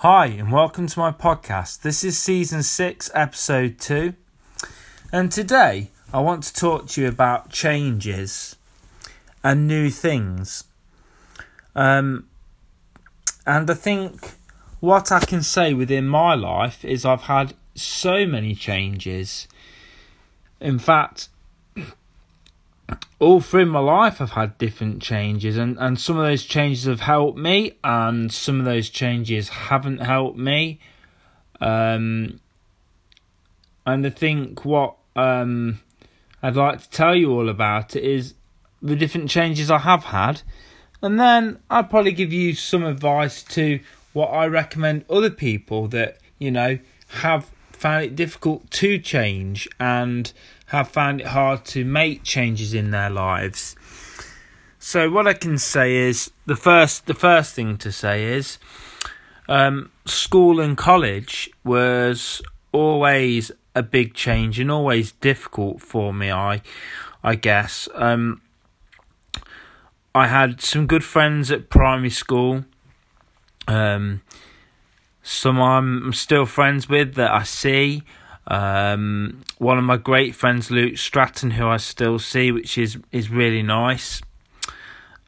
Hi, and welcome to my podcast. This is season 6, episode 2. And today I want to talk to you about changes and new things. Um, and I think what I can say within my life is I've had so many changes. In fact, all through my life I've had different changes and, and some of those changes have helped me and some of those changes haven't helped me. Um and I think what um I'd like to tell you all about it is the different changes I have had and then I'd probably give you some advice to what I recommend other people that, you know, have found it difficult to change and have found it hard to make changes in their lives. So what I can say is the first the first thing to say is um, school and college was always a big change and always difficult for me. I I guess um, I had some good friends at primary school. Um, some I'm still friends with that I see. Um, one of my great friends, Luke Stratton, who I still see, which is is really nice.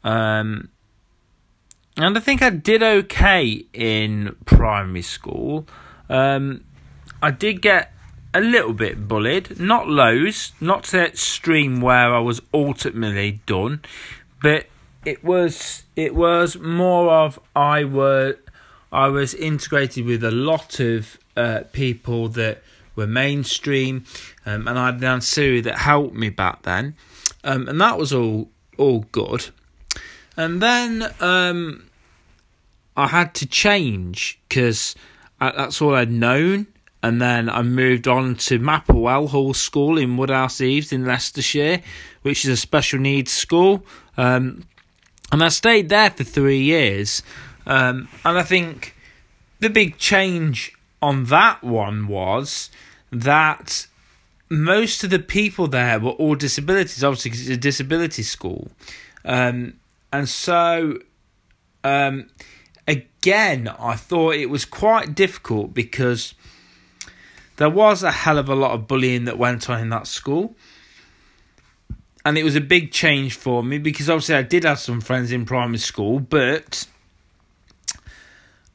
Um, and I think I did okay in primary school. Um, I did get a little bit bullied, not loads, not to the extreme where I was ultimately done, but it was it was more of I were I was integrated with a lot of uh, people that were mainstream, um, and I had an ancillary that helped me back then, um, and that was all all good. And then um, I had to change because that's all I'd known. And then I moved on to Maplewell Hall School in Woodhouse Eaves in Leicestershire, which is a special needs school. Um, and I stayed there for three years. Um, and I think the big change on that one was that most of the people there were all disabilities, obviously, because it's a disability school. Um, and so, um, again, I thought it was quite difficult because there was a hell of a lot of bullying that went on in that school. And it was a big change for me because obviously I did have some friends in primary school, but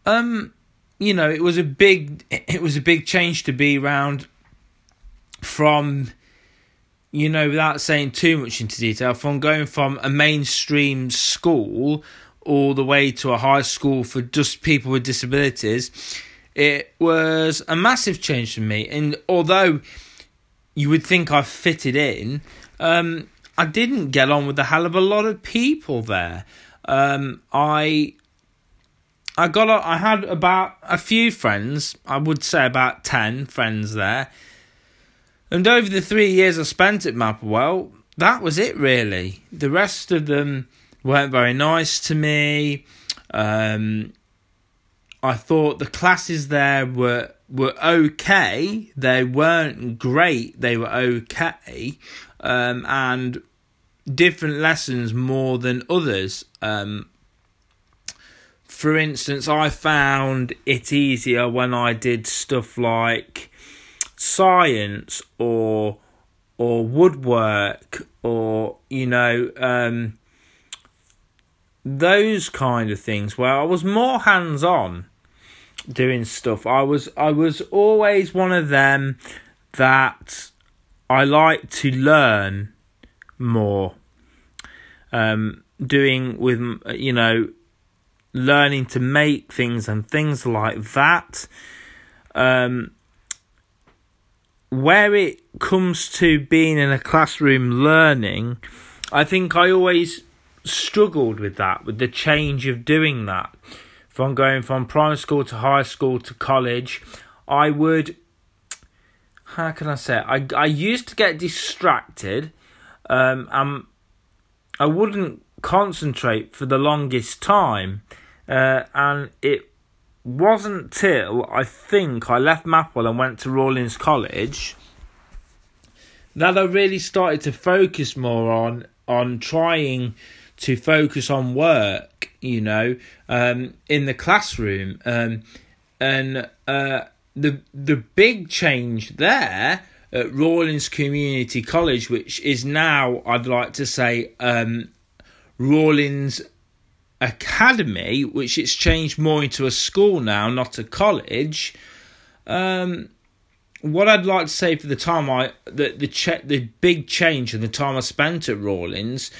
um you know, it was a big it was a big change to be around from you know, without saying too much into detail, from going from a mainstream school all the way to a high school for just people with disabilities, it was a massive change for me. And although you would think I fitted in, um, I didn't get on with a hell of a lot of people there. Um, I I got a, I had about a few friends. I would say about ten friends there. And over the three years I spent at Maplewell, that was it really. The rest of them weren't very nice to me. Um, I thought the classes there were were okay. They weren't great. They were okay, um, and different lessons more than others. Um, for instance, I found it easier when I did stuff like science or or woodwork or you know um, those kind of things where I was more hands on doing stuff. I was I was always one of them that I like to learn more. Um, doing with you know learning to make things and things like that. Um, where it comes to being in a classroom learning, I think I always struggled with that, with the change of doing that. From going from primary school to high school to college, I would, how can I say, it? I, I used to get distracted um, and I wouldn't concentrate for the longest time. Uh, and it wasn't till I think I left Mapwell and went to Rawlins College that I really started to focus more on on trying to focus on work, you know, um, in the classroom. Um, and uh, the the big change there at Rawlins Community College, which is now, I'd like to say, um, Rawlins Academy, which it's changed more into a school now, not a college. Um, what I'd like to say for the time I the the che- the big change and the time I spent at Rawlins,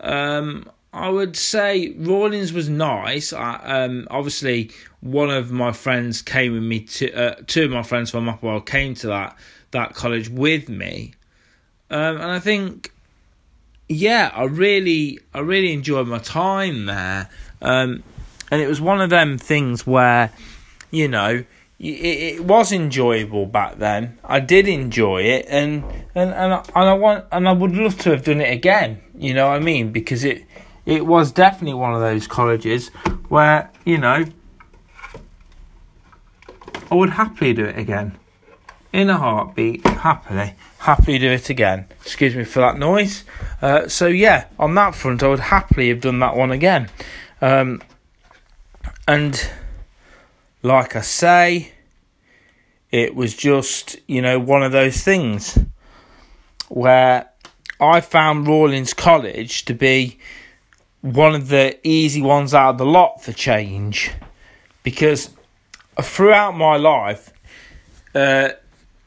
um, I would say Rawlins was nice. I, um, obviously, one of my friends came with me to uh, two of my friends from Maplewell came to that that college with me, um, and I think, yeah, I really I really enjoyed my time there, um, and it was one of them things where, you know it, it was enjoyable back then. I did enjoy it, and and and I, and I want and I would love to have done it again. You know what I mean? Because it it was definitely one of those colleges where you know I would happily do it again, in a heartbeat, happily, happily do it again. Excuse me for that noise. Uh, so yeah, on that front, I would happily have done that one again. Um, and like I say, it was just, you know, one of those things where I found Rawlins College to be one of the easy ones out of the lot for change because throughout my life, uh,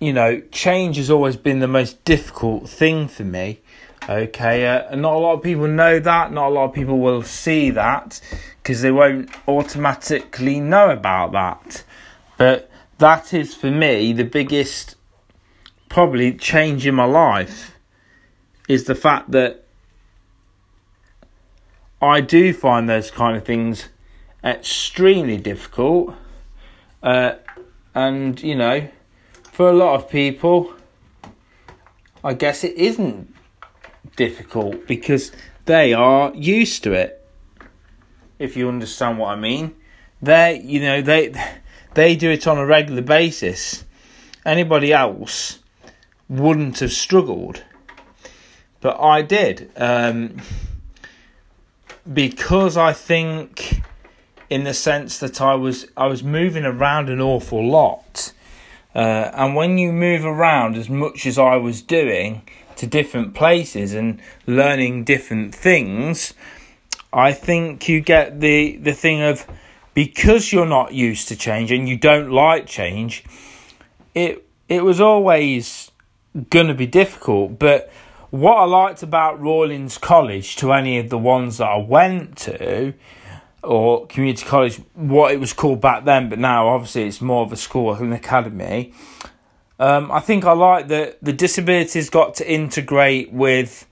you know, change has always been the most difficult thing for me. Okay, uh, and not a lot of people know that, not a lot of people will see that because they won't automatically know about that. But that is for me the biggest probably change in my life is the fact that I do find those kind of things extremely difficult. Uh, and, you know, for a lot of people, I guess it isn't difficult because they are used to it if you understand what I mean. They, you know, they they do it on a regular basis. Anybody else wouldn't have struggled, but I did um, because I think, in the sense that I was I was moving around an awful lot, uh, and when you move around as much as I was doing to different places and learning different things I think you get the the thing of because you're not used to change and you don't like change, it it was always gonna be difficult. But what I liked about Rawlins College to any of the ones that I went to, or community college, what it was called back then, but now obviously it's more of a school, than an academy. Um, I think I like that the disabilities got to integrate with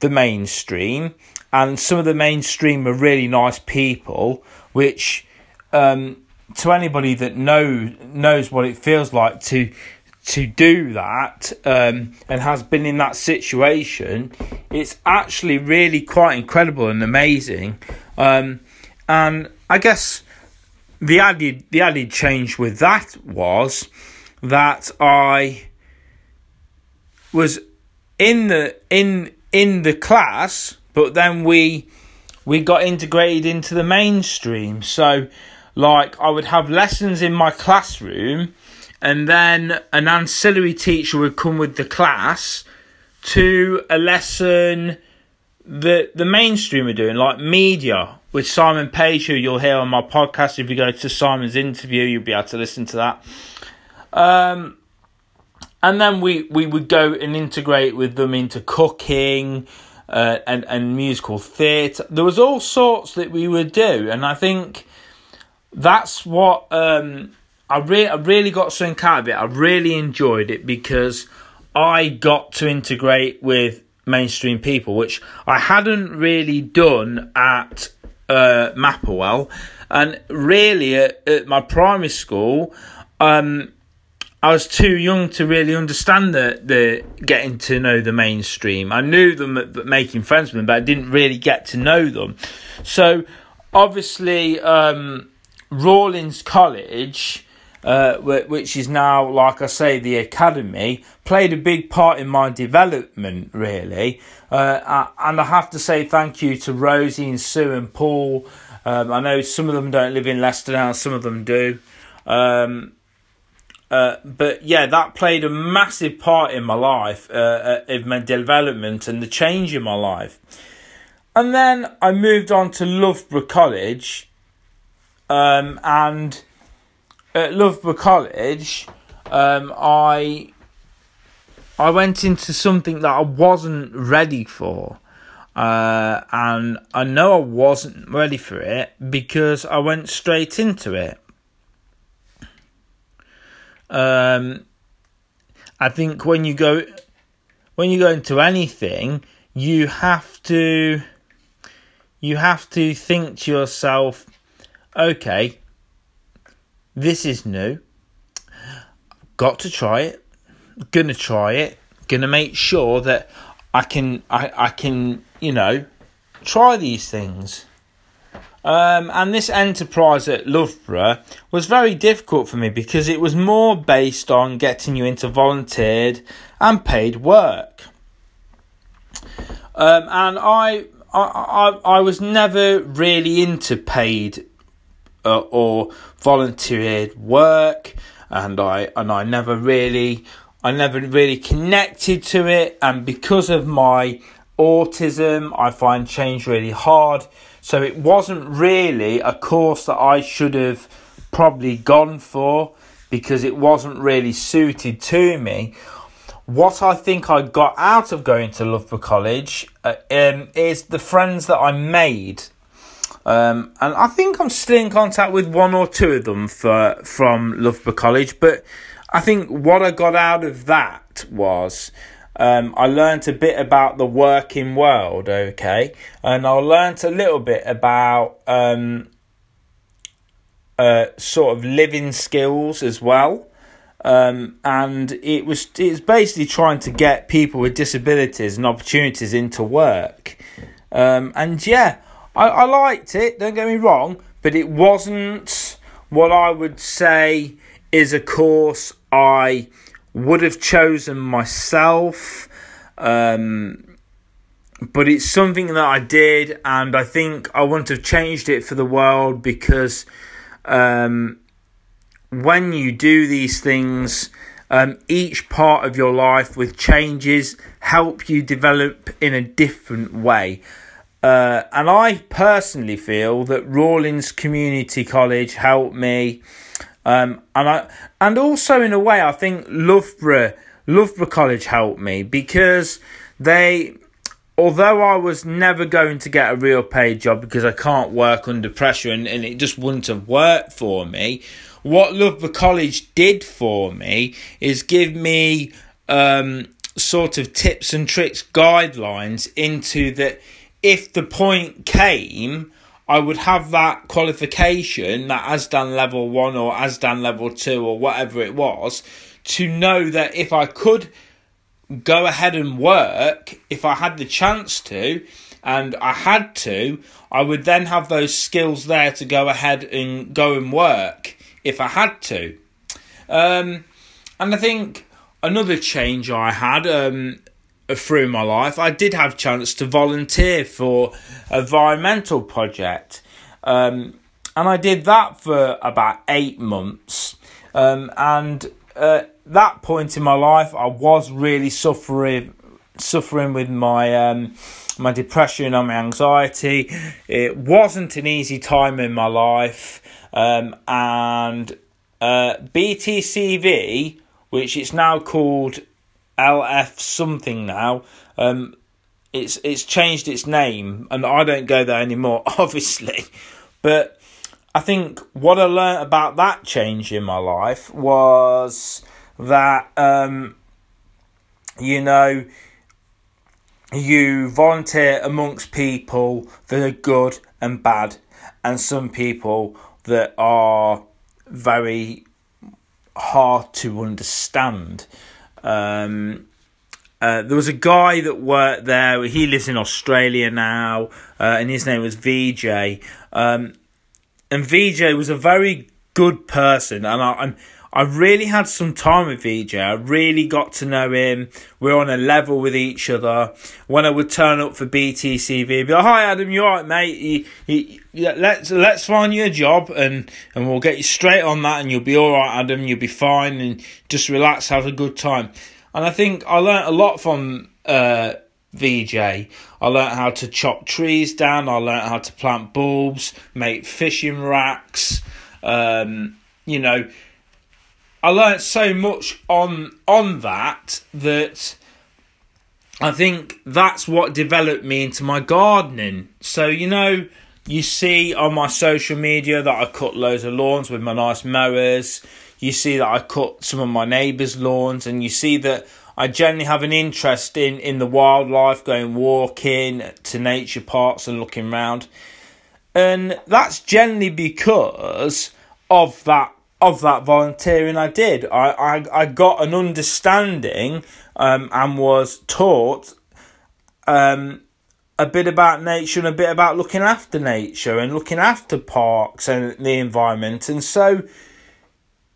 the mainstream and some of the mainstream are really nice people, which um, to anybody that know knows what it feels like to to do that um, and has been in that situation, it's actually really quite incredible and amazing. Um, and I guess the added the added change with that was that I was in the in in the class but then we we got integrated into the mainstream. So, like, I would have lessons in my classroom, and then an ancillary teacher would come with the class to a lesson that the mainstream are doing, like media with Simon Page, who you'll hear on my podcast. If you go to Simon's interview, you'll be able to listen to that. Um, and then we, we would go and integrate with them into cooking, uh, and and musical theatre. There was all sorts that we would do, and I think that's what um, I really I really got something out of it. I really enjoyed it because I got to integrate with mainstream people, which I hadn't really done at uh, and really at, at my primary school. Um, I was too young to really understand the the getting to know the mainstream. I knew them at making friends with them, but I didn't really get to know them. So obviously, um, Rawlins College. Uh, which is now, like I say, the academy, played a big part in my development, really. Uh, and I have to say thank you to Rosie and Sue and Paul. Um, I know some of them don't live in Leicester now, some of them do. Um, uh, but yeah, that played a massive part in my life, uh, uh, in my development and the change in my life. And then I moved on to Loughborough College, um, and at Loughborough College, um, I I went into something that I wasn't ready for. Uh, and I know I wasn't ready for it because I went straight into it. Um, I think when you go when you go into anything, you have to you have to think to yourself, okay, this is new. Got to try it. Gonna try it. Gonna make sure that I can I, I can, you know, try these things. Um, and this enterprise at Loughborough was very difficult for me because it was more based on getting you into volunteered and paid work. Um, and I, I, I, I was never really into paid uh, or volunteered work, and I and I never really, I never really connected to it. And because of my autism, I find change really hard. So it wasn't really a course that I should have probably gone for because it wasn't really suited to me. What I think I got out of going to Loughborough College uh, um, is the friends that I made. Um, and I think I'm still in contact with one or two of them for, from Loughborough College. But I think what I got out of that was um, I learnt a bit about the working world, okay, and I learnt a little bit about um, uh, sort of living skills as well. Um, and it was it's basically trying to get people with disabilities and opportunities into work. Um, and yeah, I, I liked it. Don't get me wrong, but it wasn't what I would say is a course I would have chosen myself. Um, but it's something that I did, and I think I wouldn't have changed it for the world because um, when you do these things, um, each part of your life with changes help you develop in a different way. Uh, and I personally feel that Rawlins Community College helped me. Um, and I and also in a way I think Loughborough Loughborough College helped me because they although I was never going to get a real paid job because I can't work under pressure and, and it just wouldn't have worked for me, what Loughborough College did for me is give me um, sort of tips and tricks, guidelines into that if the point came I would have that qualification, that ASDAN level one or ASDAN level two or whatever it was, to know that if I could go ahead and work, if I had the chance to, and I had to, I would then have those skills there to go ahead and go and work if I had to. Um, and I think another change I had um, through my life, I did have chance to volunteer for environmental project, um, and I did that for about eight months. Um, and at that point in my life, I was really suffering, suffering with my um, my depression and my anxiety. It wasn't an easy time in my life, um, and uh, BTCV, which it's now called LF something now. Um, it's it's changed its name, and I don't go there anymore, obviously. But I think what I learned about that change in my life was that um, you know you volunteer amongst people that are good and bad, and some people that are very hard to understand. Um, uh, there was a guy that worked there. He lives in Australia now, uh, and his name was VJ. Um, and VJ was a very good person, and I, I'm I really had some time with VJ. I really got to know him. We're on a level with each other. When I would turn up for BTCV, be like, "Hi, Adam, you alright, mate? let's let's find you a job, and and we'll get you straight on that, and you'll be all right, Adam. You'll be fine, and just relax, have a good time." And I think I learnt a lot from uh, VJ. I learned how to chop trees down. I learned how to plant bulbs, make fishing racks. Um, you know, I learnt so much on on that that I think that's what developed me into my gardening. So you know, you see on my social media that I cut loads of lawns with my nice mowers. You see that I cut some of my neighbours' lawns, and you see that I generally have an interest in in the wildlife, going walking to nature parks and looking around, and that's generally because of that of that volunteering I did. I, I, I got an understanding um, and was taught um, a bit about nature and a bit about looking after nature and looking after parks and the environment. And so,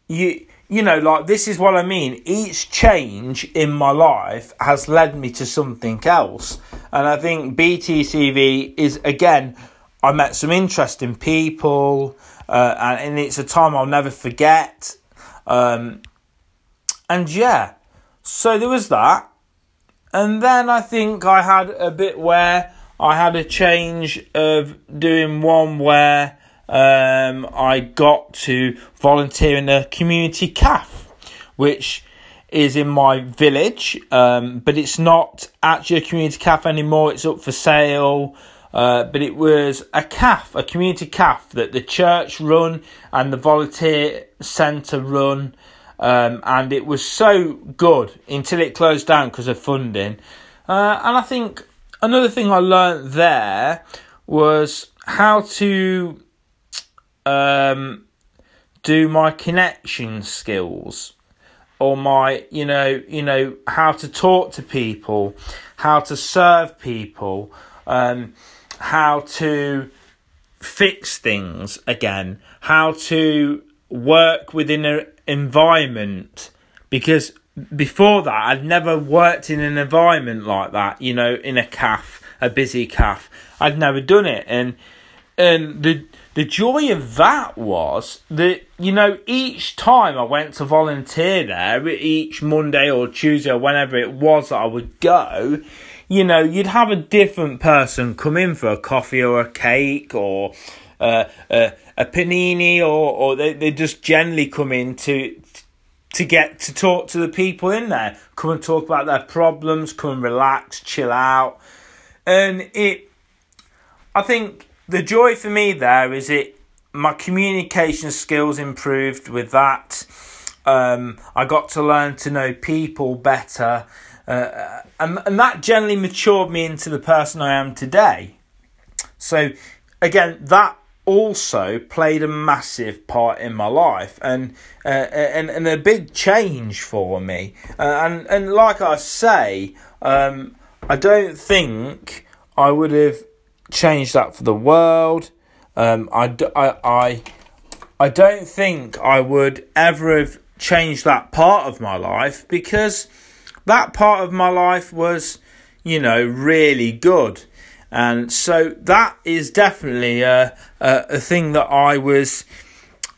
you you know, like this is what I mean. Each change in my life has led me to something else. And I think BTCV is again, I met some interesting people uh, and, and, it's a time I'll never forget. Um, and yeah, so there was that, and then I think I had a bit where I had a change of doing one where um, I got to volunteer in a community cafe, which is in my village, um, but it's not actually a community cafe anymore. It's up for sale. Uh, but it was a calf, a community calf that the church run and the volunteer centre run. Um, and it was so good until it closed down because of funding. Uh, and I think another thing I learned there was how to um, do my connection skills or my you know you know how to talk to people how to serve people um, how to fix things again, how to work within an environment because before that I'd never worked in an environment like that, you know, in a calf, a busy calf. I'd never done it and and the the joy of that was that you know each time I went to volunteer there, each Monday or Tuesday or whenever it was that I would go, you know, you'd have a different person come in for a coffee or a cake or uh, a, a panini, or, or they, they just generally come in to to get to talk to the people in there, come and talk about their problems, come and relax, chill out, and it. I think the joy for me there is it. My communication skills improved with that. Um, I got to learn to know people better. Uh, and, and that generally matured me into the person I am today. So, again, that also played a massive part in my life and uh, and and a big change for me. Uh, and and like I say, um, I don't think I would have changed that for the world. Um, I, I, I, I don't think I would ever have changed that part of my life because that part of my life was, you know, really good. And so that is definitely a, a, a thing that I was,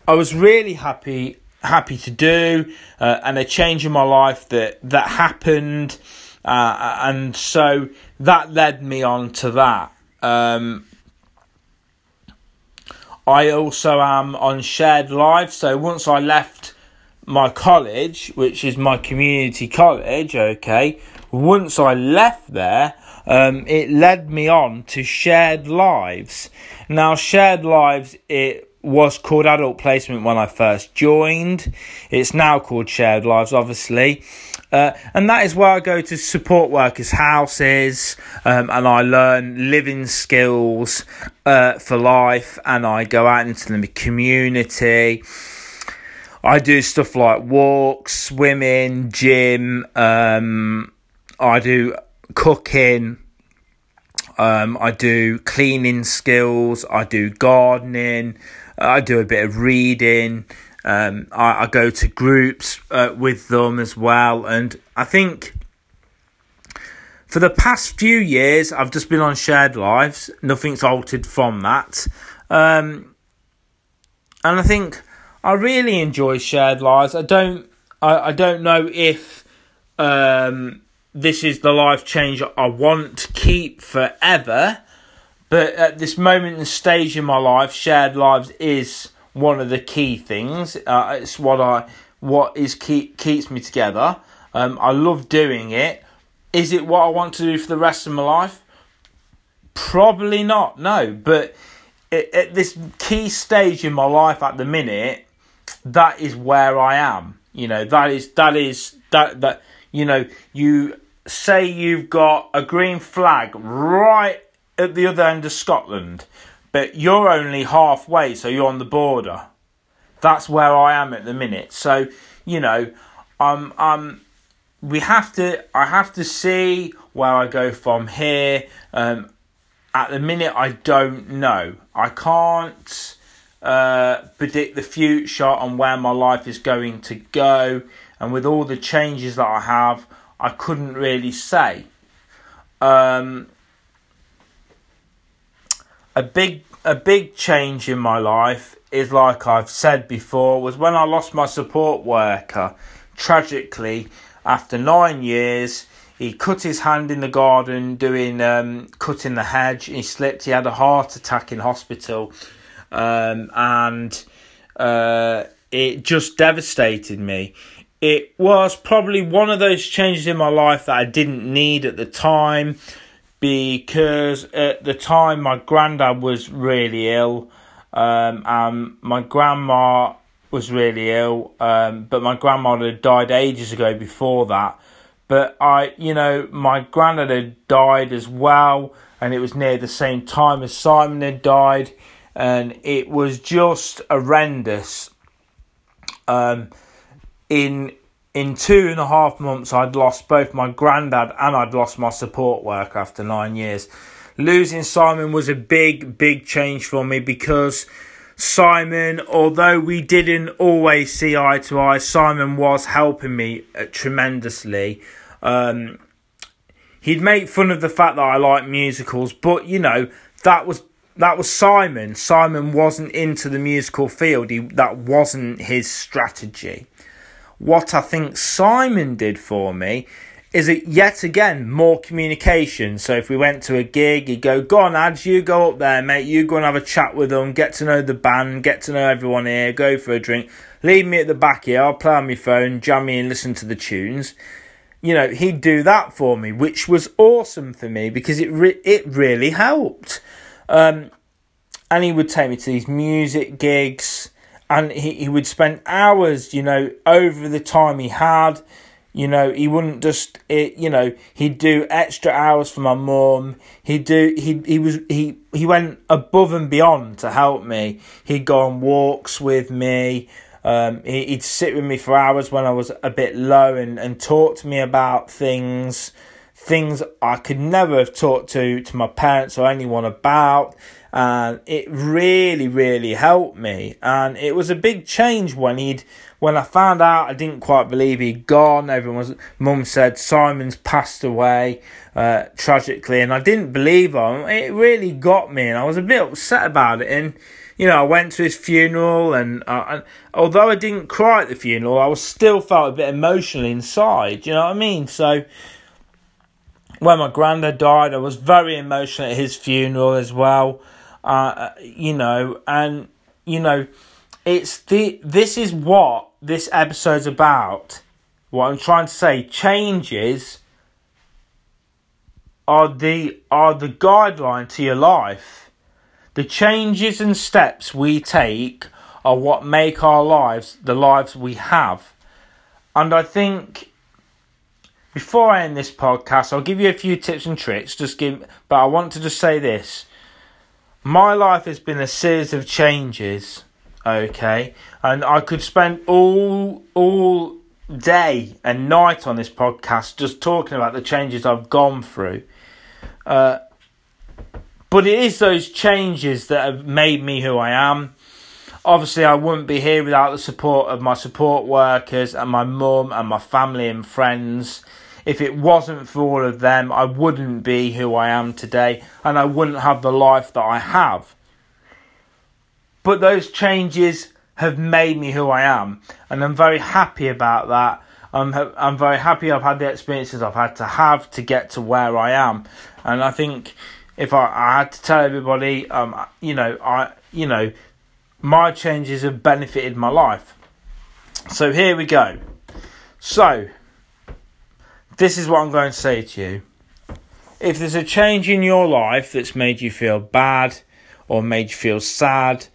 I was really happy happy to do, uh, and a change in my life that that happened, uh, and so that led me on to that. Um, I also am on Shared Live, so once I left my college, which is my community college, okay, once I left there, um, it led me on to Shared Lives. Now, Shared Lives, it was called Adult Placement when I first joined. It's now called Shared Lives, obviously. Uh, and that is where I go to support workers' houses um, and I learn living skills uh, for life and I go out into the community. I do stuff like walks, swimming, gym. Um, I do cooking. Um, I do cleaning skills. I do gardening. I do a bit of reading. Um, I, I, go to groups uh, with them as well, and I think for the past few years I've just been on shared lives. Nothing's altered from that, um, and I think I really enjoy shared lives. I don't, I, I don't know if um, this is the life change I want to keep forever. But at this moment and stage in my life, shared lives is one of the key things. Uh, it's what I what is keep keeps me together. Um, I love doing it. Is it what I want to do for the rest of my life? Probably not. No, but at this key stage in my life at the minute, that is where I am. You know, that is that is that that you know you say you've got a green flag right at the other end of Scotland, but you're only halfway, so you're on the border. That's where I am at the minute. So, you know, um, um, we have to. I have to see where I go from here. Um, at the minute, I don't know. I can't uh, predict the future and where my life is going to go, and with all the changes that I have, I couldn't really say. Um, a big a big change in my life is like I've said before was when I lost my support worker. Tragically, after nine years, he cut his hand in the garden doing um, cutting the hedge. He slipped. He had a heart attack in hospital, um, and uh, it just devastated me. It was probably one of those changes in my life that I didn't need at the time because at the time my granddad was really ill, um, and my grandma was really ill, um, but my grandmother had died ages ago before that. But I, you know, my granddad had died as well, and it was near the same time as Simon had died, and it was just horrendous. Um, in in two and a half months, I'd lost both my granddad and I'd lost my support worker after nine years. Losing Simon was a big, big change for me because Simon, although we didn't always see eye to eye, Simon was helping me uh, tremendously. Um, he'd make fun of the fact that I like musicals, but you know that was that was Simon. Simon wasn't into the musical field. He, that wasn't his strategy. What I think Simon did for me is it yet again more communication. So if we went to a gig, he'd go, Go on, Ads, you go up there, mate, you go and have a chat with them, get to know the band, get to know everyone here, go for a drink, leave me at the back here, I'll play on my phone, jam me and listen to the tunes. You know, he'd do that for me, which was awesome for me because it re- it really helped. Um, and he would take me to these music gigs and he, he would spend hours, you know, over the time he had. You know, he wouldn't just, it, you know, he'd do extra hours for my mum. He'd do, he he was he he went above and beyond to help me. He'd go on walks with me. Um, he, he'd sit with me for hours when I was a bit low and and talk to me about things, things I could never have talked to to my parents or anyone about. And it really really helped me. And it was a big change when he'd when I found out I didn't quite believe he'd gone. Everyone was mum said Simon's passed away uh, tragically and I didn't believe him. It really got me and I was a bit upset about it. And you know I went to his funeral and, uh, and although I didn't cry at the funeral I was still felt a bit emotional inside you know what I mean? So when my granddad died I was very emotional at his funeral as well uh, you know, and you know, it's the this is what this episode's about. What I'm trying to say, changes are the are the guideline to your life. The changes and steps we take are what make our lives the lives we have. And I think before I end this podcast, I'll give you a few tips and tricks. Just give, but I want to just say this: my life has been a series of changes okay and i could spend all all day and night on this podcast just talking about the changes i've gone through uh, but it is those changes that have made me who i am obviously, I wouldn't be here without the support of my support workers and my mum and my family and friends. If it wasn't for all of them, I wouldn't be who I am today and I wouldn't have the life that I have. But those changes have made me who I am, and I'm very happy about that. I'm I'm very happy I've had the experiences I've had to have to get to where I am, and I think if I, I had to tell everybody, um, you know, I you know, my changes have benefited my life. So here we go. So this is what I'm going to say to you. If there's a change in your life that's made you feel bad, or made you feel sad,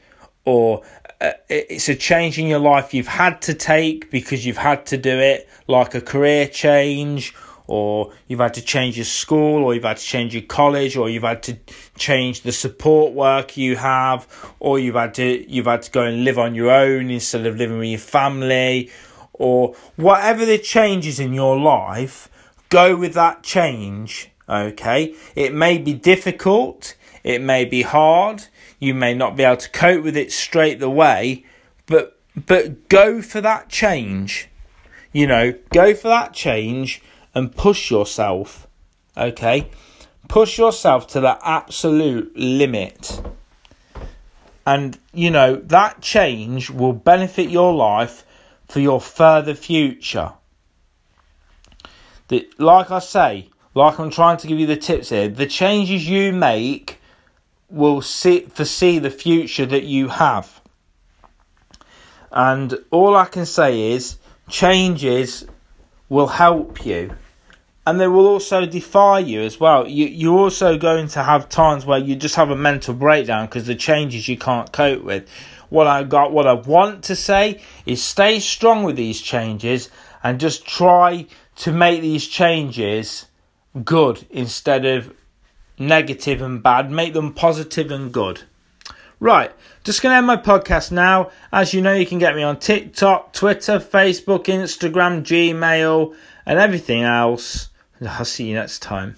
or uh, it's a change in your life you've had to take because you've had to do it, like a career change, or you've had to change your school, or you've had to change your college, or you've had to change the support work you have, or you've had to you've had to go and live on your own instead of living with your family, or whatever the changes in your life, go with that change. Okay, it may be difficult, it may be hard, you may not be able to cope with it straight away, but but go for that change. You know, go for that change and push yourself. Okay? Push yourself to the absolute limit. And you know, that change will benefit your life for your further future. Like I say, like I'm trying to give you the tips here, the changes you make will see foresee the future that you have. And all I can say is changes will help you. And they will also defy you as well. You, you're also going to have times where you just have a mental breakdown because the changes you can't cope with. What I got, what I want to say is stay strong with these changes and just try to make these changes good instead of negative and bad, make them positive and good. Right, just to end my podcast now. As you know, you can get me on TikTok, Twitter, Facebook, Instagram, Gmail, and everything else. I'll see you next time.